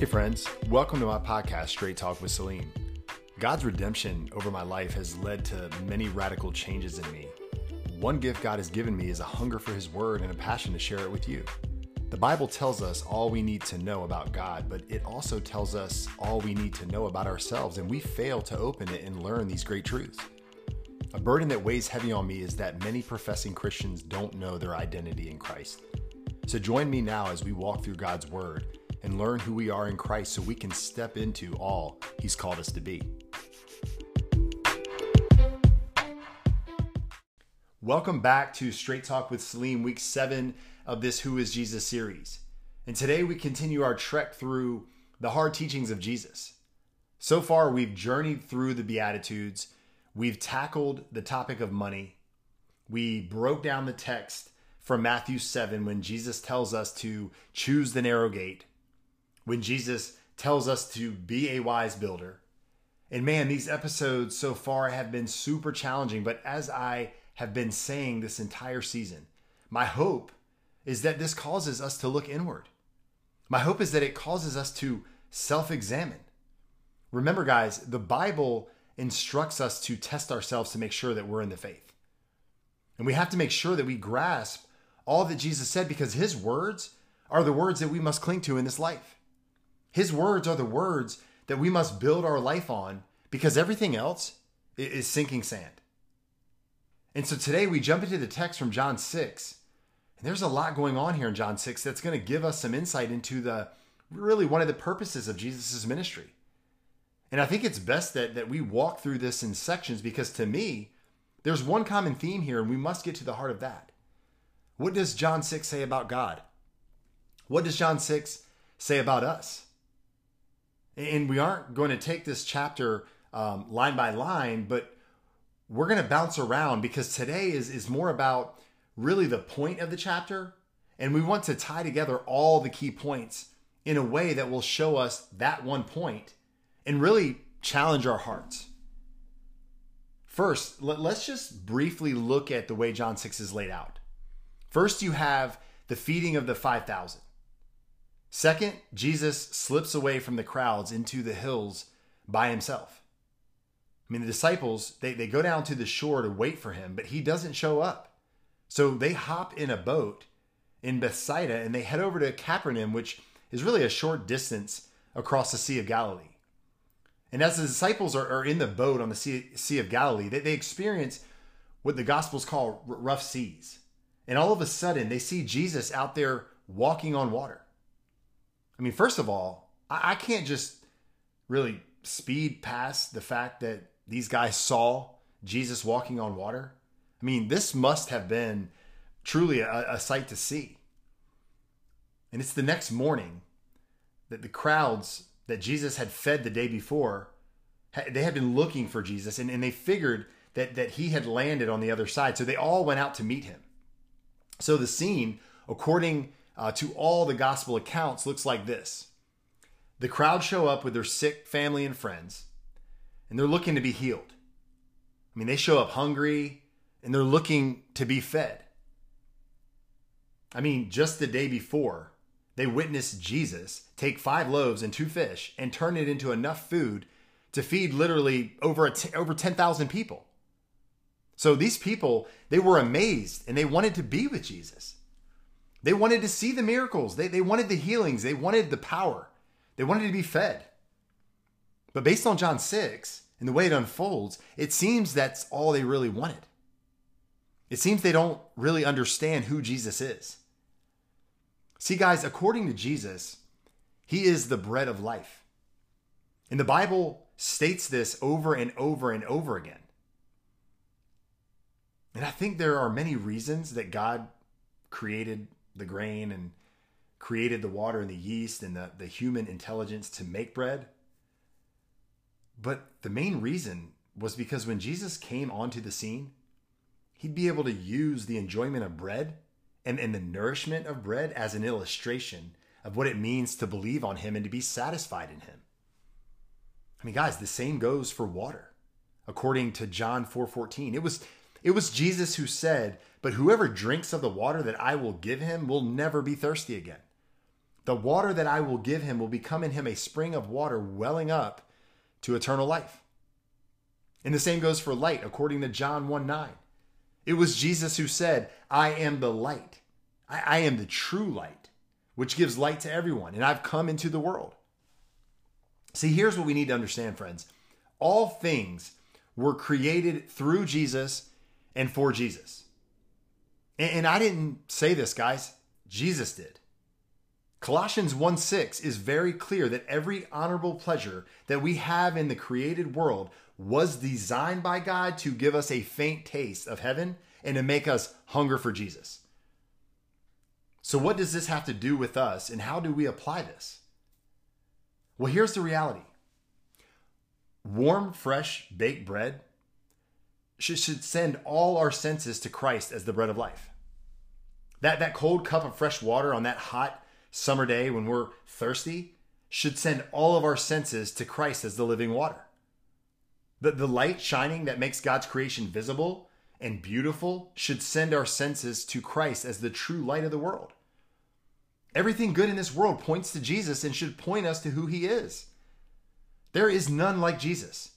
Hey, friends, welcome to my podcast, Straight Talk with Salim. God's redemption over my life has led to many radical changes in me. One gift God has given me is a hunger for His Word and a passion to share it with you. The Bible tells us all we need to know about God, but it also tells us all we need to know about ourselves, and we fail to open it and learn these great truths. A burden that weighs heavy on me is that many professing Christians don't know their identity in Christ. So join me now as we walk through God's Word and learn who we are in Christ so we can step into all He's called us to be. Welcome back to Straight Talk with Salim, week seven of this Who is Jesus series. And today we continue our trek through the hard teachings of Jesus. So far, we've journeyed through the Beatitudes, we've tackled the topic of money, we broke down the text from Matthew 7 when Jesus tells us to choose the narrow gate, when Jesus tells us to be a wise builder. And man, these episodes so far have been super challenging, but as I have been saying this entire season, my hope is that this causes us to look inward. My hope is that it causes us to self examine. Remember, guys, the Bible instructs us to test ourselves to make sure that we're in the faith. And we have to make sure that we grasp all that Jesus said because his words are the words that we must cling to in this life. His words are the words that we must build our life on because everything else is sinking sand. And so today we jump into the text from John 6 and there's a lot going on here in John 6 that's going to give us some insight into the really one of the purposes of Jesus' ministry. And I think it's best that, that we walk through this in sections because to me, there's one common theme here, and we must get to the heart of that. What does John 6 say about God? What does John 6 say about us? And we aren't going to take this chapter um, line by line, but we're going to bounce around because today is, is more about really the point of the chapter. And we want to tie together all the key points in a way that will show us that one point and really challenge our hearts. First, let's just briefly look at the way John 6 is laid out. First, you have the feeding of the 5,000. Second, Jesus slips away from the crowds into the hills by himself. I mean, the disciples, they, they go down to the shore to wait for him, but he doesn't show up. So they hop in a boat in Bethsaida and they head over to Capernaum, which is really a short distance across the Sea of Galilee. And as the disciples are, are in the boat on the sea, sea of Galilee, they, they experience what the Gospels call rough seas. And all of a sudden, they see Jesus out there walking on water. I mean, first of all, I, I can't just really speed past the fact that these guys saw Jesus walking on water. I mean, this must have been truly a, a sight to see. And it's the next morning that the crowds that Jesus had fed the day before, they had been looking for Jesus and, and they figured that, that he had landed on the other side. So they all went out to meet him. So the scene, according uh, to all the gospel accounts, looks like this the crowd show up with their sick family and friends, and they're looking to be healed. I mean, they show up hungry, and they're looking to be fed. I mean, just the day before, they witnessed Jesus take five loaves and two fish and turn it into enough food to feed literally over t- over 10,000 people. So these people, they were amazed and they wanted to be with Jesus. They wanted to see the miracles. They, they wanted the healings. They wanted the power. They wanted to be fed. But based on John 6 and the way it unfolds, it seems that's all they really wanted. It seems they don't really understand who Jesus is. See, guys, according to Jesus, he is the bread of life. And the Bible states this over and over and over again. And I think there are many reasons that God created the grain and created the water and the yeast and the, the human intelligence to make bread. But the main reason was because when Jesus came onto the scene, he'd be able to use the enjoyment of bread and, and the nourishment of bread as an illustration of what it means to believe on him and to be satisfied in him. I mean, guys, the same goes for water. According to John 4:14, it was it was Jesus who said, "But whoever drinks of the water that I will give him will never be thirsty again. The water that I will give him will become in him a spring of water welling up to eternal life. And the same goes for light, according to John 1 9. It was Jesus who said, I am the light. I, I am the true light, which gives light to everyone, and I've come into the world. See, here's what we need to understand, friends. All things were created through Jesus and for Jesus. And, and I didn't say this, guys. Jesus did. Colossians 1 6 is very clear that every honorable pleasure that we have in the created world was designed by God to give us a faint taste of heaven and to make us hunger for Jesus. So, what does this have to do with us and how do we apply this? Well, here's the reality warm, fresh, baked bread should send all our senses to Christ as the bread of life. That, that cold cup of fresh water on that hot, summer day when we're thirsty should send all of our senses to Christ as the living water. The, the light shining that makes God's creation visible and beautiful should send our senses to Christ as the true light of the world. Everything good in this world points to Jesus and should point us to who he is. There is none like Jesus.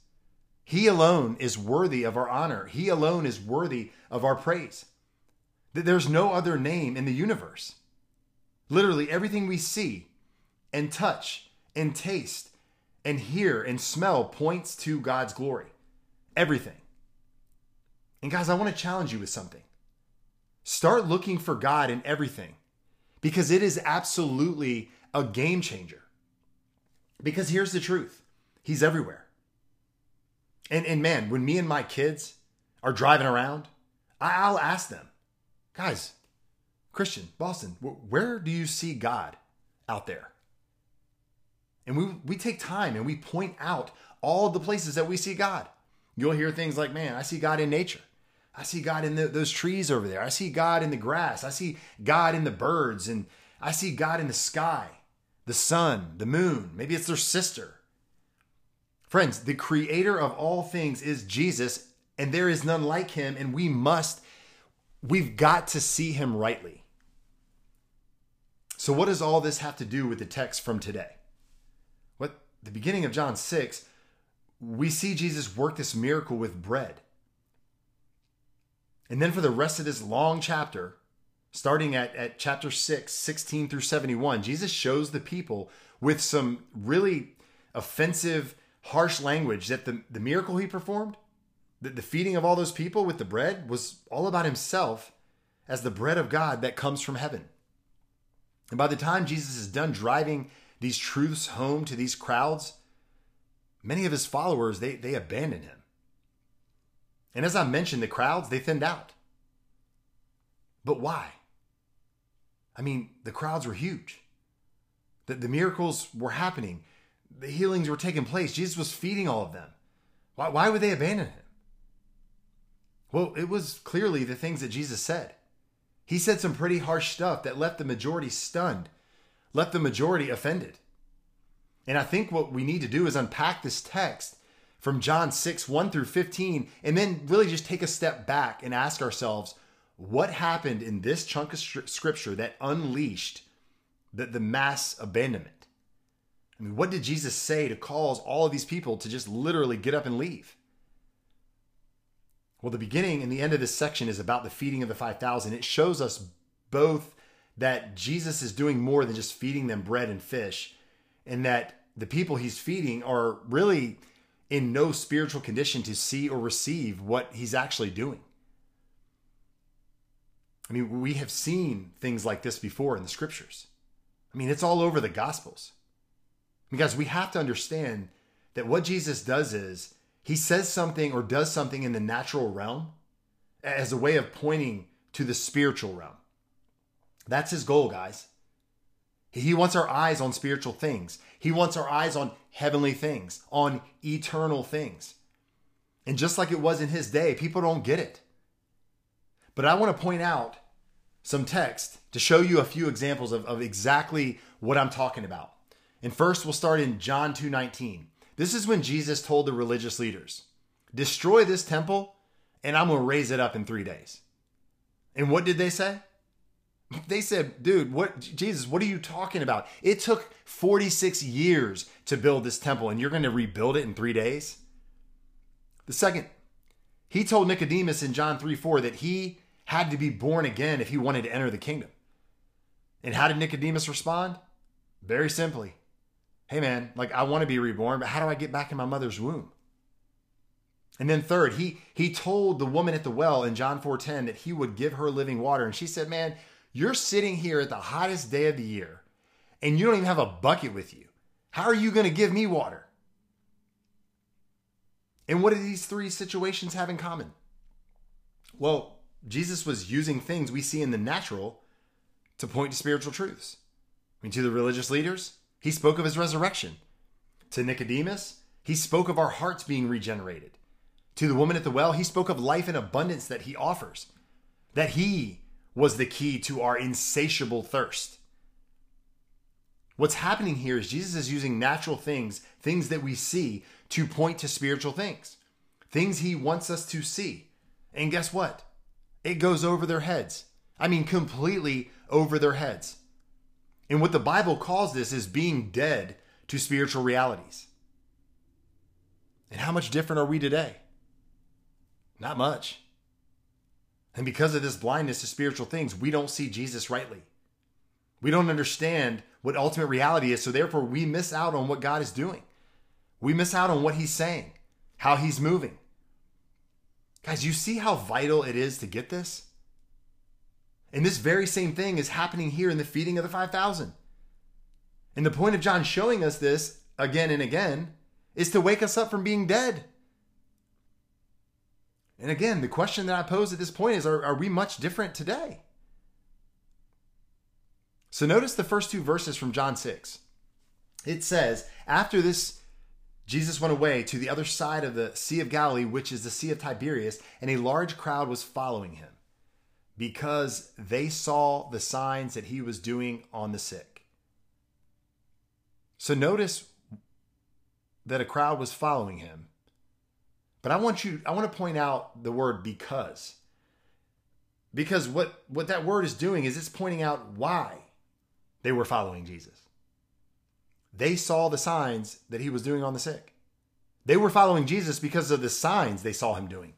He alone is worthy of our honor. He alone is worthy of our praise. There's no other name in the universe. Literally everything we see and touch and taste and hear and smell points to God's glory. Everything. And guys, I want to challenge you with something. Start looking for God in everything because it is absolutely a game changer. Because here's the truth He's everywhere. And, and man, when me and my kids are driving around, I'll ask them, guys, Christian, Boston, where do you see God out there? And we, we take time and we point out all the places that we see God. You'll hear things like, man, I see God in nature. I see God in the, those trees over there. I see God in the grass. I see God in the birds. And I see God in the sky, the sun, the moon. Maybe it's their sister. Friends, the creator of all things is Jesus, and there is none like him. And we must, we've got to see him rightly. So, what does all this have to do with the text from today? What the beginning of John 6, we see Jesus work this miracle with bread. And then for the rest of this long chapter, starting at, at chapter 6, 16 through 71, Jesus shows the people with some really offensive, harsh language that the, the miracle he performed, the, the feeding of all those people with the bread, was all about himself as the bread of God that comes from heaven. And by the time Jesus is done driving these truths home to these crowds, many of his followers they, they abandon him. And as I mentioned, the crowds they thinned out. But why? I mean, the crowds were huge. The, the miracles were happening. The healings were taking place. Jesus was feeding all of them. Why, why would they abandon him? Well, it was clearly the things that Jesus said. He said some pretty harsh stuff that left the majority stunned, left the majority offended. And I think what we need to do is unpack this text from John 6, 1 through 15, and then really just take a step back and ask ourselves what happened in this chunk of scripture that unleashed the, the mass abandonment? I mean, what did Jesus say to cause all of these people to just literally get up and leave? Well, the beginning and the end of this section is about the feeding of the 5,000. It shows us both that Jesus is doing more than just feeding them bread and fish, and that the people he's feeding are really in no spiritual condition to see or receive what he's actually doing. I mean, we have seen things like this before in the scriptures. I mean, it's all over the gospels. Because we have to understand that what Jesus does is he says something or does something in the natural realm as a way of pointing to the spiritual realm. That's his goal, guys. He wants our eyes on spiritual things. He wants our eyes on heavenly things, on eternal things. And just like it was in his day, people don't get it. But I want to point out some text to show you a few examples of, of exactly what I'm talking about. And first, we'll start in John 2:19. This is when Jesus told the religious leaders, Destroy this temple, and I'm going to raise it up in three days. And what did they say? They said, dude, what, Jesus, what are you talking about? It took 46 years to build this temple, and you're going to rebuild it in three days? The second, he told Nicodemus in John 3 4 that he had to be born again if he wanted to enter the kingdom. And how did Nicodemus respond? Very simply, hey man, like I want to be reborn, but how do I get back in my mother's womb? And then third, he he told the woman at the well in John 4:10 that he would give her living water and she said, "Man, you're sitting here at the hottest day of the year and you don't even have a bucket with you. How are you going to give me water?" And what do these three situations have in common? Well, Jesus was using things we see in the natural to point to spiritual truths. I mean, to the religious leaders, he spoke of his resurrection. To Nicodemus, he spoke of our hearts being regenerated. To the woman at the well, he spoke of life in abundance that he offers, that he was the key to our insatiable thirst. What's happening here is Jesus is using natural things, things that we see, to point to spiritual things, things he wants us to see. And guess what? It goes over their heads. I mean, completely over their heads. And what the Bible calls this is being dead to spiritual realities. And how much different are we today? Not much. And because of this blindness to spiritual things, we don't see Jesus rightly. We don't understand what ultimate reality is, so therefore we miss out on what God is doing. We miss out on what He's saying, how He's moving. Guys, you see how vital it is to get this? And this very same thing is happening here in the feeding of the 5,000. And the point of John showing us this again and again is to wake us up from being dead. And again, the question that I pose at this point is are, are we much different today? So notice the first two verses from John 6. It says, After this, Jesus went away to the other side of the Sea of Galilee, which is the Sea of Tiberias, and a large crowd was following him because they saw the signs that he was doing on the sick. So notice that a crowd was following him. But I want you I want to point out the word because. Because what what that word is doing is it's pointing out why they were following Jesus. They saw the signs that he was doing on the sick. They were following Jesus because of the signs they saw him doing.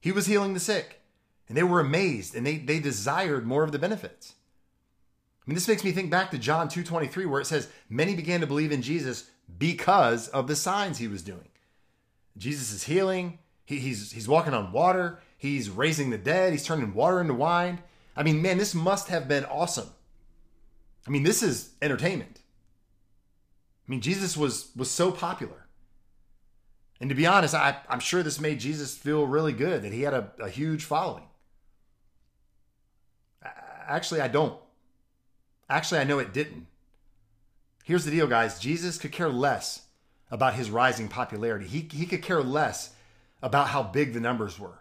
He was healing the sick. And they were amazed and they, they desired more of the benefits. I mean, this makes me think back to John 2.23 where it says, many began to believe in Jesus because of the signs he was doing. Jesus is healing. He, he's, he's walking on water. He's raising the dead. He's turning water into wine. I mean, man, this must have been awesome. I mean, this is entertainment. I mean, Jesus was was so popular. And to be honest, I, I'm sure this made Jesus feel really good that he had a, a huge following. Actually, I don't. Actually, I know it didn't. Here's the deal, guys Jesus could care less about his rising popularity, he, he could care less about how big the numbers were.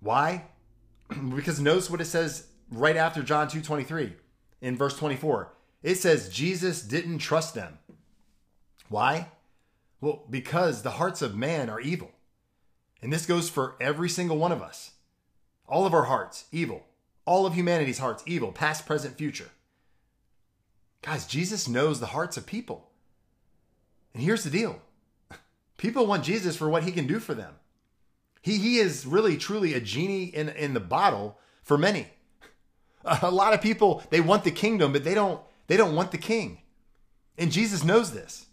Why? because notice what it says right after John 2:23 in verse 24. It says Jesus didn't trust them. Why? Well, because the hearts of man are evil. And this goes for every single one of us. All of our hearts, evil all of humanity's hearts evil, past, present, future. Guys, Jesus knows the hearts of people. And here's the deal people want Jesus for what he can do for them. He, he is really, truly a genie in, in the bottle for many. A lot of people, they want the kingdom, but they don't, they don't want the king. And Jesus knows this.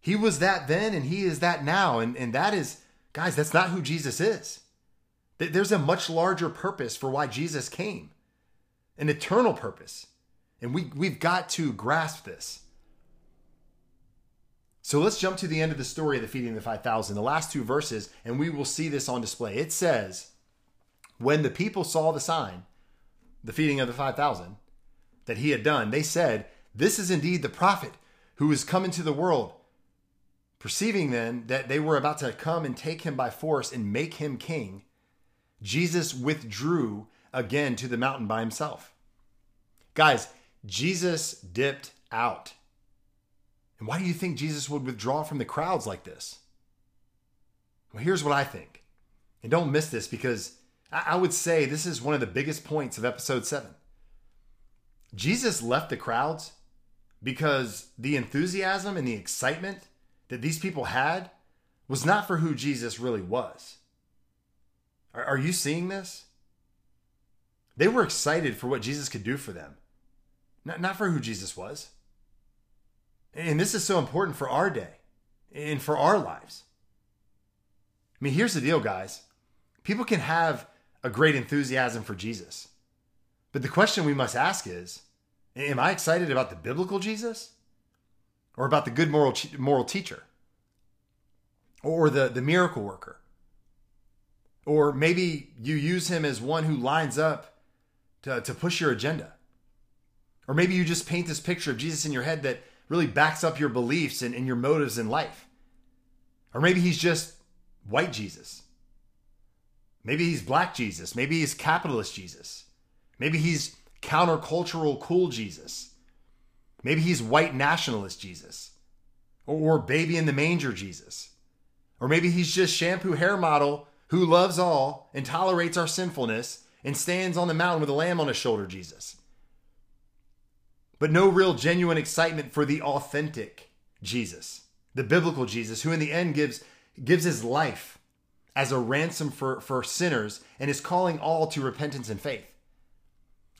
He was that then and he is that now. And, and that is, guys, that's not who Jesus is. There's a much larger purpose for why Jesus came, an eternal purpose. And we, we've got to grasp this. So let's jump to the end of the story of the feeding of the 5,000, the last two verses, and we will see this on display. It says, When the people saw the sign, the feeding of the 5,000, that he had done, they said, This is indeed the prophet who is come into the world. Perceiving then that they were about to come and take him by force and make him king, Jesus withdrew again to the mountain by himself. Guys, Jesus dipped out. And why do you think Jesus would withdraw from the crowds like this? Well, here's what I think. And don't miss this because I would say this is one of the biggest points of episode 7. Jesus left the crowds because the enthusiasm and the excitement that these people had was not for who Jesus really was. Are, are you seeing this? They were excited for what Jesus could do for them, not, not for who Jesus was. And this is so important for our day and for our lives. I mean, here's the deal, guys. People can have a great enthusiasm for Jesus. But the question we must ask is Am I excited about the biblical Jesus or about the good moral, moral teacher or the, the miracle worker? Or maybe you use him as one who lines up to, to push your agenda. Or maybe you just paint this picture of Jesus in your head that really backs up your beliefs and, and your motives in life. Or maybe he's just white Jesus. Maybe he's black Jesus. Maybe he's capitalist Jesus. Maybe he's countercultural cool Jesus. Maybe he's white nationalist Jesus. Or, baby in the manger Jesus. Or maybe he's just shampoo hair model who loves all and tolerates our sinfulness and stands on the mountain with a lamb on his shoulder Jesus. But no real genuine excitement for the authentic Jesus, the biblical Jesus, who in the end gives, gives his life as a ransom for, for sinners and is calling all to repentance and faith.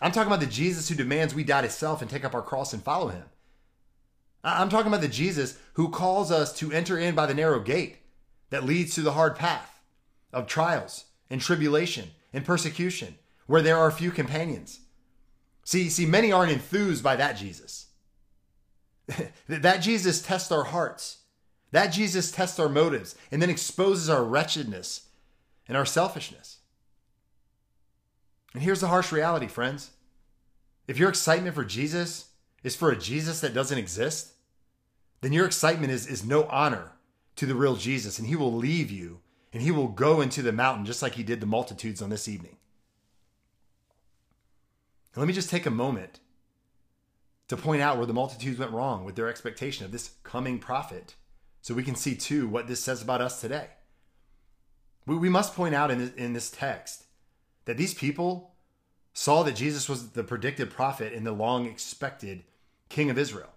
I'm talking about the Jesus who demands we die to self and take up our cross and follow him. I'm talking about the Jesus who calls us to enter in by the narrow gate that leads to the hard path of trials and tribulation and persecution where there are few companions. See, see, many aren't enthused by that Jesus. that Jesus tests our hearts. That Jesus tests our motives and then exposes our wretchedness and our selfishness. And here's the harsh reality, friends. If your excitement for Jesus is for a Jesus that doesn't exist, then your excitement is, is no honor to the real Jesus, and he will leave you and he will go into the mountain just like he did the multitudes on this evening. And let me just take a moment to point out where the multitudes went wrong with their expectation of this coming prophet so we can see too what this says about us today. We, we must point out in this, in this text that these people saw that Jesus was the predicted prophet and the long expected king of Israel.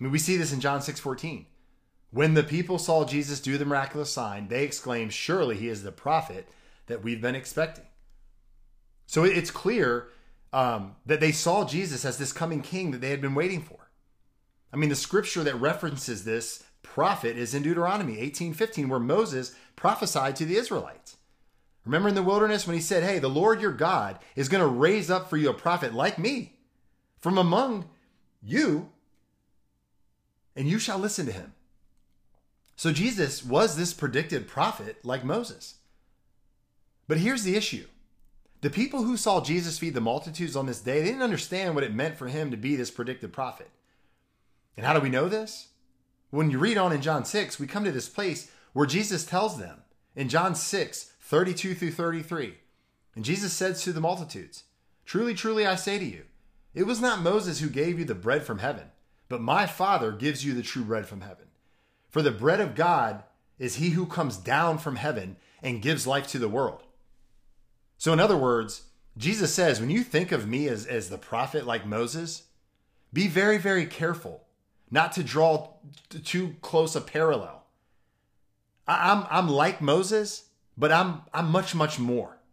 I mean, we see this in John 6 14. When the people saw Jesus do the miraculous sign, they exclaimed, Surely he is the prophet that we've been expecting. So it's clear um, that they saw Jesus as this coming king that they had been waiting for. I mean, the scripture that references this prophet is in Deuteronomy 18 15, where Moses prophesied to the Israelites. Remember in the wilderness when he said, Hey, the Lord your God is going to raise up for you a prophet like me from among you, and you shall listen to him. So Jesus was this predicted prophet like Moses. But here's the issue the people who saw Jesus feed the multitudes on this day, they didn't understand what it meant for him to be this predicted prophet. And how do we know this? When you read on in John 6, we come to this place where Jesus tells them in John 6, 32 through 33. And Jesus says to the multitudes, Truly, truly, I say to you, it was not Moses who gave you the bread from heaven, but my Father gives you the true bread from heaven. For the bread of God is he who comes down from heaven and gives life to the world. So, in other words, Jesus says, when you think of me as, as the prophet like Moses, be very, very careful not to draw too close a parallel. I'm, I'm like Moses, but I'm I'm much much more.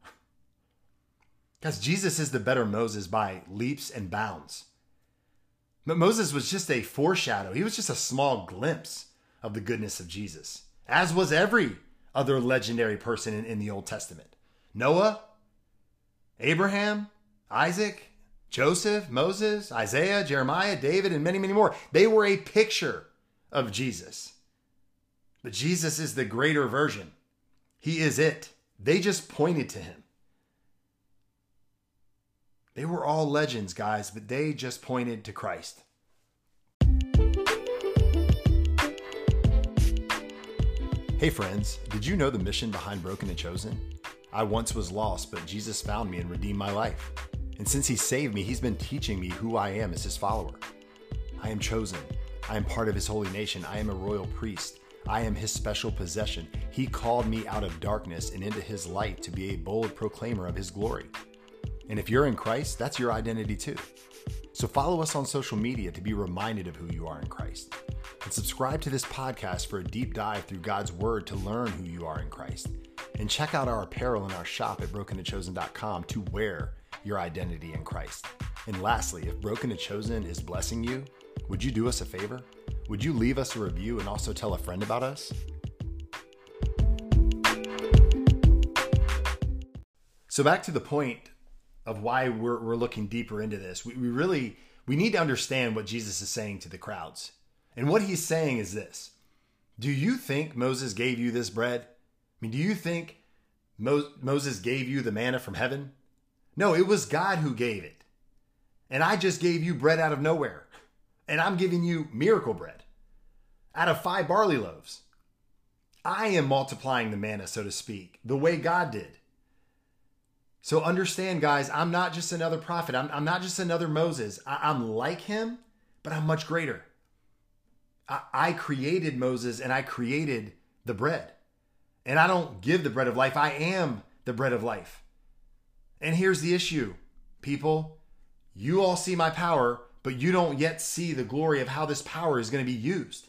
Because Jesus is the better Moses by leaps and bounds. But Moses was just a foreshadow. He was just a small glimpse of the goodness of Jesus, as was every other legendary person in, in the Old Testament. Noah, Abraham, Isaac, Joseph, Moses, Isaiah, Jeremiah, David, and many, many more. They were a picture of Jesus. But Jesus is the greater version. He is it. They just pointed to him. They were all legends, guys, but they just pointed to Christ. Hey, friends, did you know the mission behind Broken and Chosen? I once was lost, but Jesus found me and redeemed my life. And since He saved me, He's been teaching me who I am as His follower. I am chosen. I am part of His holy nation. I am a royal priest I am his special possession. He called me out of darkness and into his light to be a bold proclaimer of his glory. And if you're in Christ, that's your identity too. So follow us on social media to be reminded of who you are in Christ. And subscribe to this podcast for a deep dive through God's Word to learn who you are in Christ. And check out our apparel in our shop at brokenandchosen.com to wear your identity in Christ. And lastly, if Broken and Chosen is blessing you, would you do us a favor? Would you leave us a review and also tell a friend about us? So back to the point of why we're, we're looking deeper into this. We, we really we need to understand what Jesus is saying to the crowds. And what he's saying is this. Do you think Moses gave you this bread? I mean, do you think Mo- Moses gave you the manna from heaven? No, it was God who gave it. And I just gave you bread out of nowhere. And I'm giving you miracle bread out of five barley loaves. I am multiplying the manna, so to speak, the way God did. So understand, guys, I'm not just another prophet. I'm, I'm not just another Moses. I, am like him, but I'm much greater. I, created Moses and I created the bread. And I don't give the bread of life, I am the bread of life. And here's the issue, people. You all see my power, but you don't yet see the glory of how this power is going to be used.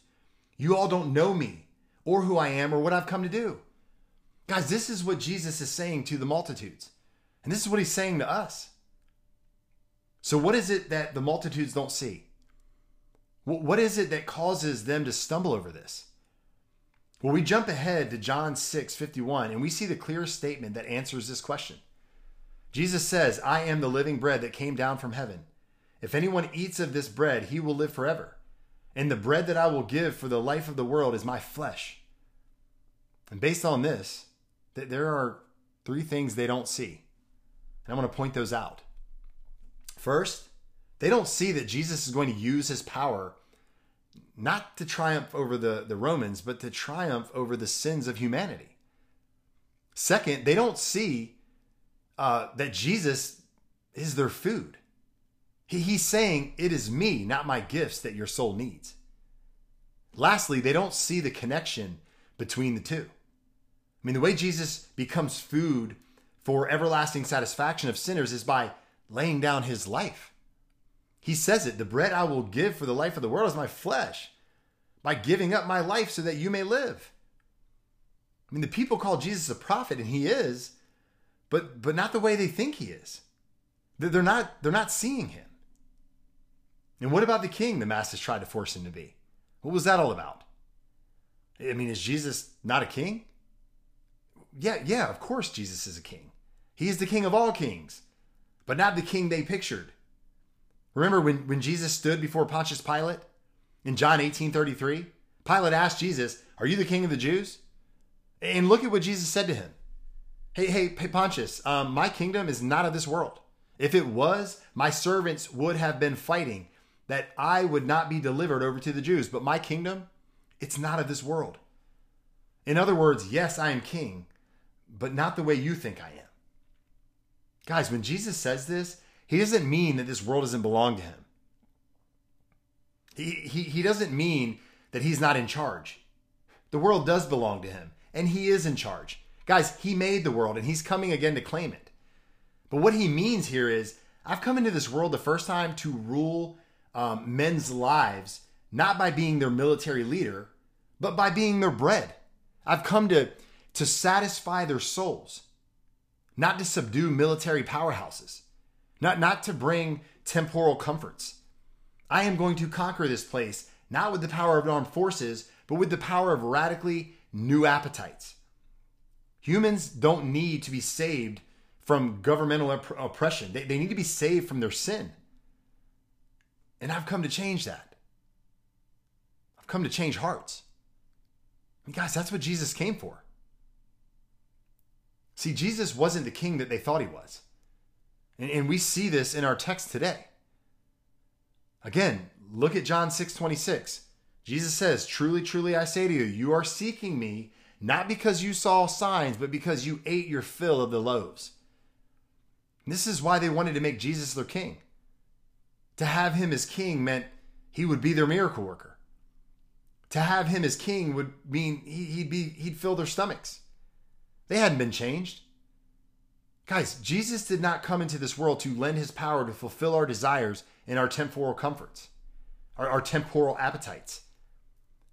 You all don't know me or who I am or what I've come to do. Guys, this is what Jesus is saying to the multitudes. And this is what he's saying to us. So, what is it that the multitudes don't see? What is it that causes them to stumble over this? Well, we jump ahead to John 6 51, and we see the clear statement that answers this question. Jesus says, I am the living bread that came down from heaven. If anyone eats of this bread, he will live forever. And the bread that I will give for the life of the world is my flesh. And based on this, there are three things they don't see. And I want to point those out. First, they don't see that Jesus is going to use his power not to triumph over the, the Romans, but to triumph over the sins of humanity. Second, they don't see uh, that Jesus is their food. He, he's saying, It is me, not my gifts, that your soul needs. Lastly, they don't see the connection between the two. I mean, the way Jesus becomes food for everlasting satisfaction of sinners is by laying down his life. He says it the bread I will give for the life of the world is my flesh, by giving up my life so that you may live. I mean, the people call Jesus a prophet, and he is, but but not the way they think he is. They're not they're not seeing him. And what about the king the masses tried to force him to be? What was that all about? I mean, is Jesus not a king? Yeah, yeah, of course Jesus is a king. He is the king of all kings, but not the king they pictured. Remember when, when Jesus stood before Pontius Pilate in John 18 33? Pilate asked Jesus, Are you the king of the Jews? And look at what Jesus said to him. Hey, hey, hey Pontius, um, my kingdom is not of this world. If it was, my servants would have been fighting that I would not be delivered over to the Jews. But my kingdom, it's not of this world. In other words, yes, I am king, but not the way you think I am. Guys, when Jesus says this, he doesn't mean that this world doesn't belong to him. He, he, he doesn't mean that he's not in charge. The world does belong to him, and he is in charge. Guys, he made the world, and he's coming again to claim it. But what he means here is I've come into this world the first time to rule um, men's lives, not by being their military leader, but by being their bread. I've come to, to satisfy their souls, not to subdue military powerhouses, not, not to bring temporal comforts. I am going to conquer this place, not with the power of armed forces, but with the power of radically new appetites. Humans don't need to be saved from governmental opp- oppression, they, they need to be saved from their sin. And I've come to change that. I've come to change hearts. Mean, guys, that's what Jesus came for. See, Jesus wasn't the king that they thought he was. And, and we see this in our text today. Again, look at John 6 26. Jesus says, Truly, truly, I say to you, you are seeking me not because you saw signs, but because you ate your fill of the loaves. And this is why they wanted to make Jesus their king. To have him as king meant he would be their miracle worker. To have him as king would mean he'd be he'd fill their stomachs. They hadn't been changed. Guys, Jesus did not come into this world to lend his power to fulfill our desires and our temporal comforts, our, our temporal appetites.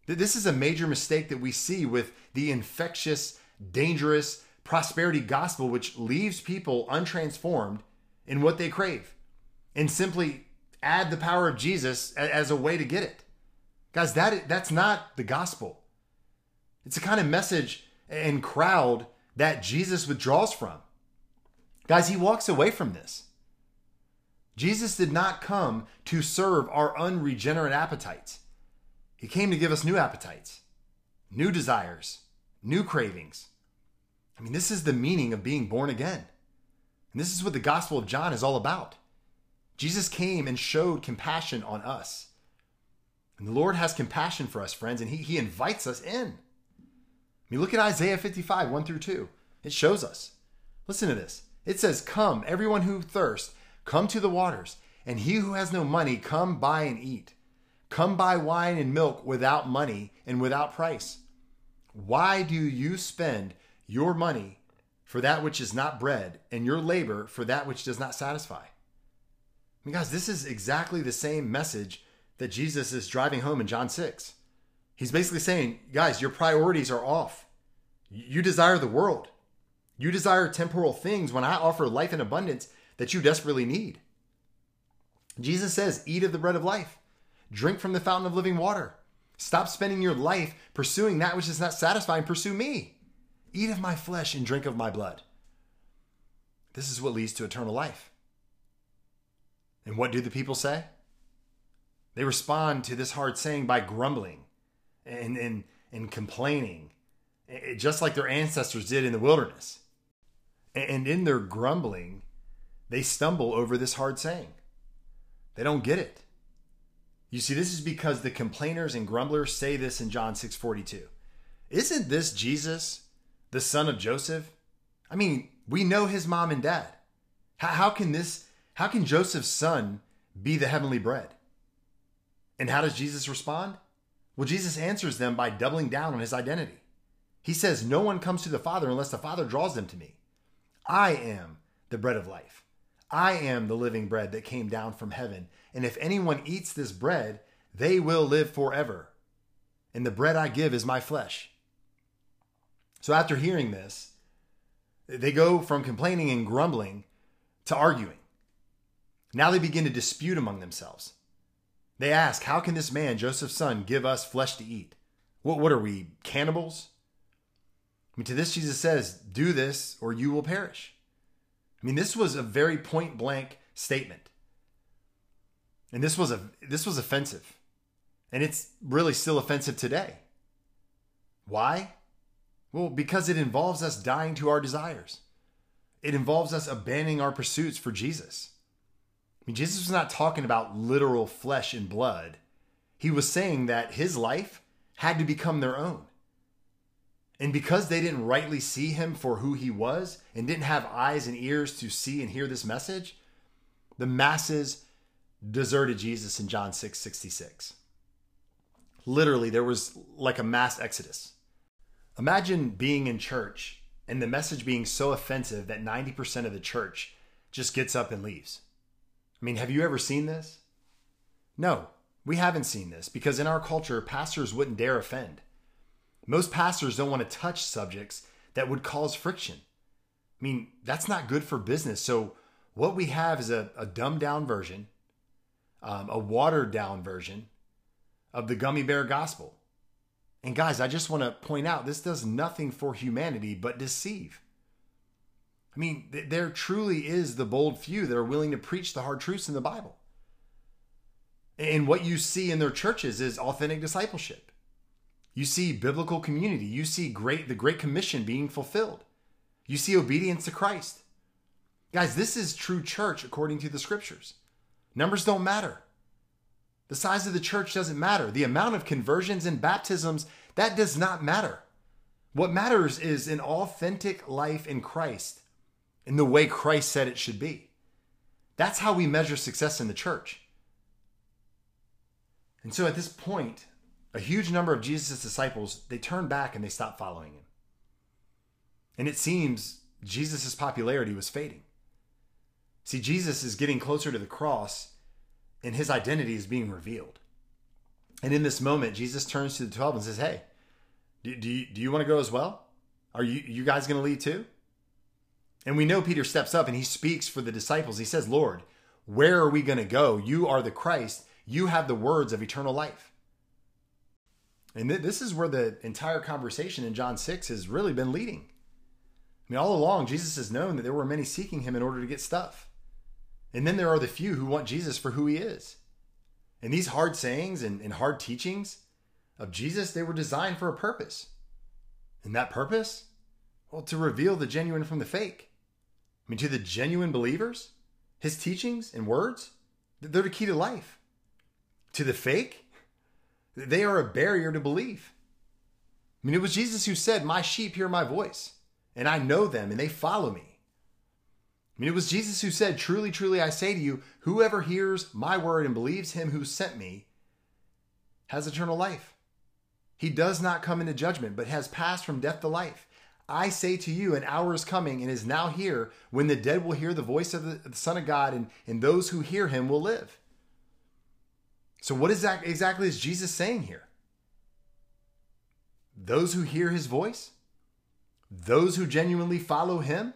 This is a major mistake that we see with the infectious, dangerous prosperity gospel, which leaves people untransformed in what they crave and simply add the power of Jesus as a way to get it. Guys, that that's not the gospel. It's a kind of message and crowd that Jesus withdraws from. Guys, he walks away from this. Jesus did not come to serve our unregenerate appetites. He came to give us new appetites, new desires, new cravings. I mean, this is the meaning of being born again. And this is what the Gospel of John is all about. Jesus came and showed compassion on us. And the Lord has compassion for us, friends, and He, he invites us in. I mean, look at Isaiah 55, 1 through 2. It shows us. Listen to this. It says, Come, everyone who thirsts, come to the waters, and he who has no money, come buy and eat. Come buy wine and milk without money and without price. Why do you spend your money for that which is not bread, and your labor for that which does not satisfy? Guys, this is exactly the same message that Jesus is driving home in John 6. He's basically saying, guys, your priorities are off. You desire the world. You desire temporal things when I offer life in abundance that you desperately need. Jesus says, Eat of the bread of life, drink from the fountain of living water. Stop spending your life pursuing that which is not satisfying. Pursue me. Eat of my flesh and drink of my blood. This is what leads to eternal life. And what do the people say? They respond to this hard saying by grumbling and, and, and complaining, eh, just like their ancestors did in the wilderness. And in their grumbling, they stumble over this hard saying. They don't get it. You see, this is because the complainers and grumblers say this in John 6 42. Isn't this Jesus, the son of Joseph? I mean, we know his mom and dad. How, how can this, how can Joseph's son be the heavenly bread? And how does Jesus respond? Well, Jesus answers them by doubling down on his identity. He says, No one comes to the Father unless the Father draws them to me. I am the bread of life. I am the living bread that came down from heaven. And if anyone eats this bread, they will live forever. And the bread I give is my flesh. So after hearing this, they go from complaining and grumbling to arguing. Now they begin to dispute among themselves. They ask, How can this man, Joseph's son, give us flesh to eat? What, what are we, cannibals? I mean, to this, Jesus says, Do this or you will perish. I mean, this was a very point blank statement. And this was a this was offensive. And it's really still offensive today. Why? Well, because it involves us dying to our desires. It involves us abandoning our pursuits for Jesus. I mean, Jesus was not talking about literal flesh and blood. He was saying that his life had to become their own. And because they didn't rightly see him for who he was and didn't have eyes and ears to see and hear this message, the masses deserted Jesus in John 6 66. Literally, there was like a mass exodus. Imagine being in church and the message being so offensive that 90% of the church just gets up and leaves. I mean, have you ever seen this? No, we haven't seen this because in our culture, pastors wouldn't dare offend. Most pastors don't want to touch subjects that would cause friction. I mean, that's not good for business. So, what we have is a, a dumbed down version, um, a watered down version of the gummy bear gospel. And, guys, I just want to point out this does nothing for humanity but deceive. I mean, th- there truly is the bold few that are willing to preach the hard truths in the Bible. And what you see in their churches is authentic discipleship. You see biblical community. You see great the great commission being fulfilled. You see obedience to Christ. Guys, this is true church according to the scriptures. Numbers don't matter. The size of the church doesn't matter. The amount of conversions and baptisms, that does not matter. What matters is an authentic life in Christ in the way Christ said it should be. That's how we measure success in the church. And so at this point, a huge number of Jesus' disciples, they turned back and they stopped following him. And it seems Jesus' popularity was fading. See, Jesus is getting closer to the cross and his identity is being revealed. And in this moment, Jesus turns to the 12 and says, Hey, do, do you, do you want to go as well? Are you, you guys going to leave too? And we know Peter steps up and he speaks for the disciples. He says, Lord, where are we going to go? You are the Christ. You have the words of eternal life. And th- this is where the entire conversation in John 6 has really been leading. I mean, all along, Jesus has known that there were many seeking him in order to get stuff. And then there are the few who want Jesus for who he is. And these hard sayings and, and hard teachings of Jesus, they were designed for a purpose. And that purpose? Well, to reveal the genuine from the fake. I mean, to the genuine believers, his teachings and words, they're the key to life. To the fake, they are a barrier to belief. I mean, it was Jesus who said, My sheep hear my voice, and I know them, and they follow me. I mean, it was Jesus who said, Truly, truly, I say to you, whoever hears my word and believes him who sent me has eternal life. He does not come into judgment, but has passed from death to life. I say to you, an hour is coming and is now here when the dead will hear the voice of the, Son of God, and, and those who hear him will live. So, what is that exactly is Jesus saying here? Those who hear his voice, those who genuinely follow him,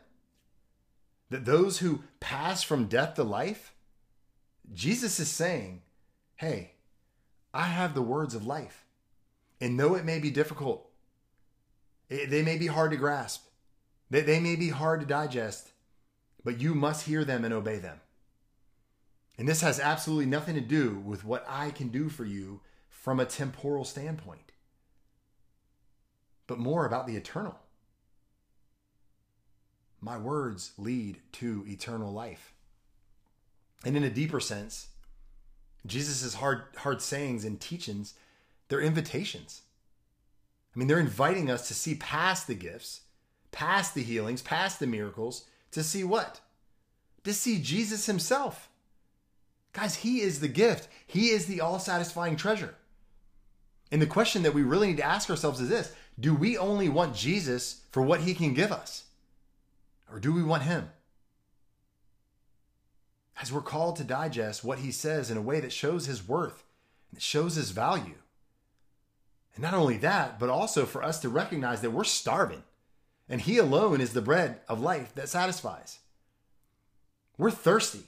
that those who pass from death to life, Jesus is saying, Hey, I have the words of life. And though it may be difficult, it, they may be hard to grasp, they, they may be hard to digest, but you must hear them and obey them. And this has absolutely nothing to do with what I can do for you from a temporal standpoint, but more about the eternal. My words lead to eternal life. And in a deeper sense, Jesus' hard, hard sayings and teachings, they're invitations. I mean, they're inviting us to see past the gifts, past the healings, past the miracles, to see what? To see Jesus himself. Guys, he is the gift. He is the all satisfying treasure. And the question that we really need to ask ourselves is this Do we only want Jesus for what he can give us? Or do we want him? As we're called to digest what he says in a way that shows his worth and shows his value. And not only that, but also for us to recognize that we're starving and he alone is the bread of life that satisfies. We're thirsty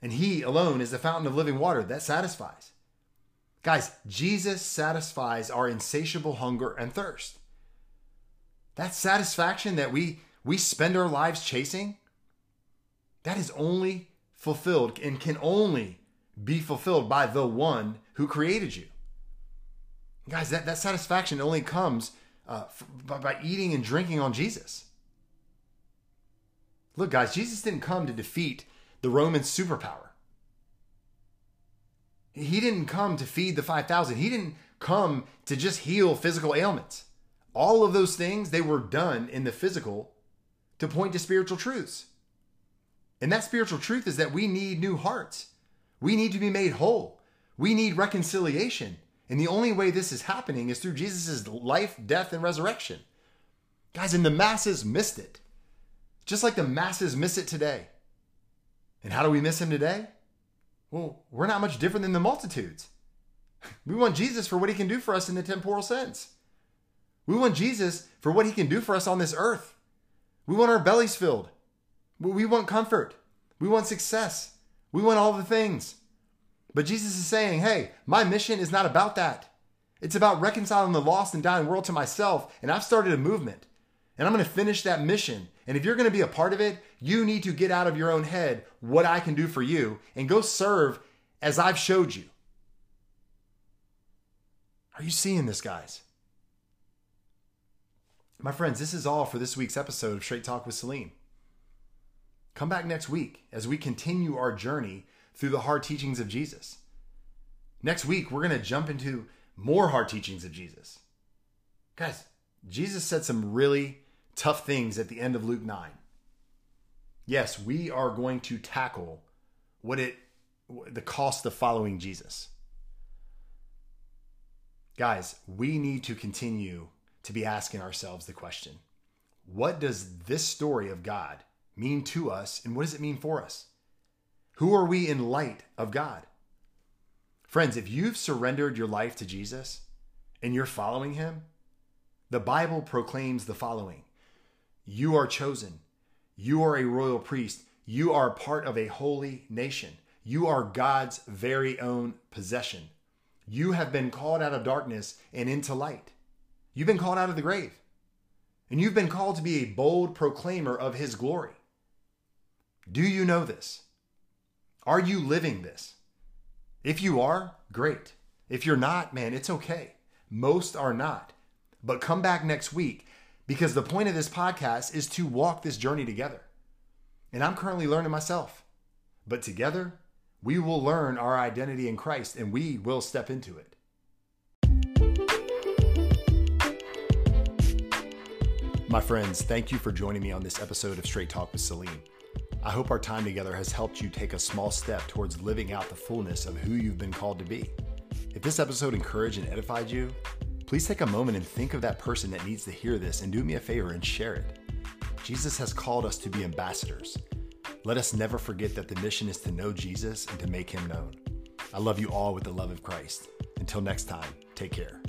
and he alone is the fountain of living water that satisfies. Guys, Jesus satisfies our insatiable hunger and thirst. That satisfaction that we we spend our lives chasing, that is only fulfilled and can only be fulfilled by the one who created you. Guys, that, that satisfaction only comes uh, by, by eating and drinking on Jesus. Look, guys, Jesus didn't come to defeat the Roman superpower. He didn't come to feed the 5,000. He didn't come to just heal physical ailments. All of those things, they were done in the physical to point to spiritual truths. And that spiritual truth is that we need new hearts. We need to be made whole. We need reconciliation. And the only way this is happening is through Jesus' life, death, and resurrection. Guys, and the masses missed it. Just like the masses miss it today. And how do we miss him today? Well, we're not much different than the multitudes. We want Jesus for what he can do for us in the temporal sense. We want Jesus for what he can do for us on this earth. We want our bellies filled. We want comfort. We want success. We want all the things. But Jesus is saying, hey, my mission is not about that. It's about reconciling the lost and dying world to myself. And I've started a movement. And I'm going to finish that mission. And if you're going to be a part of it, you need to get out of your own head what I can do for you and go serve as I've showed you. Are you seeing this, guys? My friends, this is all for this week's episode of Straight Talk with Salim. Come back next week as we continue our journey through the hard teachings of Jesus. Next week, we're going to jump into more hard teachings of Jesus. Guys, Jesus said some really tough things at the end of Luke 9. Yes, we are going to tackle what it the cost of following Jesus. Guys, we need to continue to be asking ourselves the question what does this story of God mean to us, and what does it mean for us? Who are we in light of God? Friends, if you've surrendered your life to Jesus and you're following him, the Bible proclaims the following You are chosen, you are a royal priest, you are part of a holy nation, you are God's very own possession. You have been called out of darkness and into light. You've been called out of the grave. And you've been called to be a bold proclaimer of his glory. Do you know this? Are you living this? If you are, great. If you're not, man, it's okay. Most are not. But come back next week because the point of this podcast is to walk this journey together. And I'm currently learning myself. But together, we will learn our identity in Christ and we will step into it. My friends, thank you for joining me on this episode of Straight Talk with Salim. I hope our time together has helped you take a small step towards living out the fullness of who you've been called to be. If this episode encouraged and edified you, please take a moment and think of that person that needs to hear this and do me a favor and share it. Jesus has called us to be ambassadors let us never forget that the mission is to know Jesus and to make him known. I love you all with the love of Christ. Until next time, take care.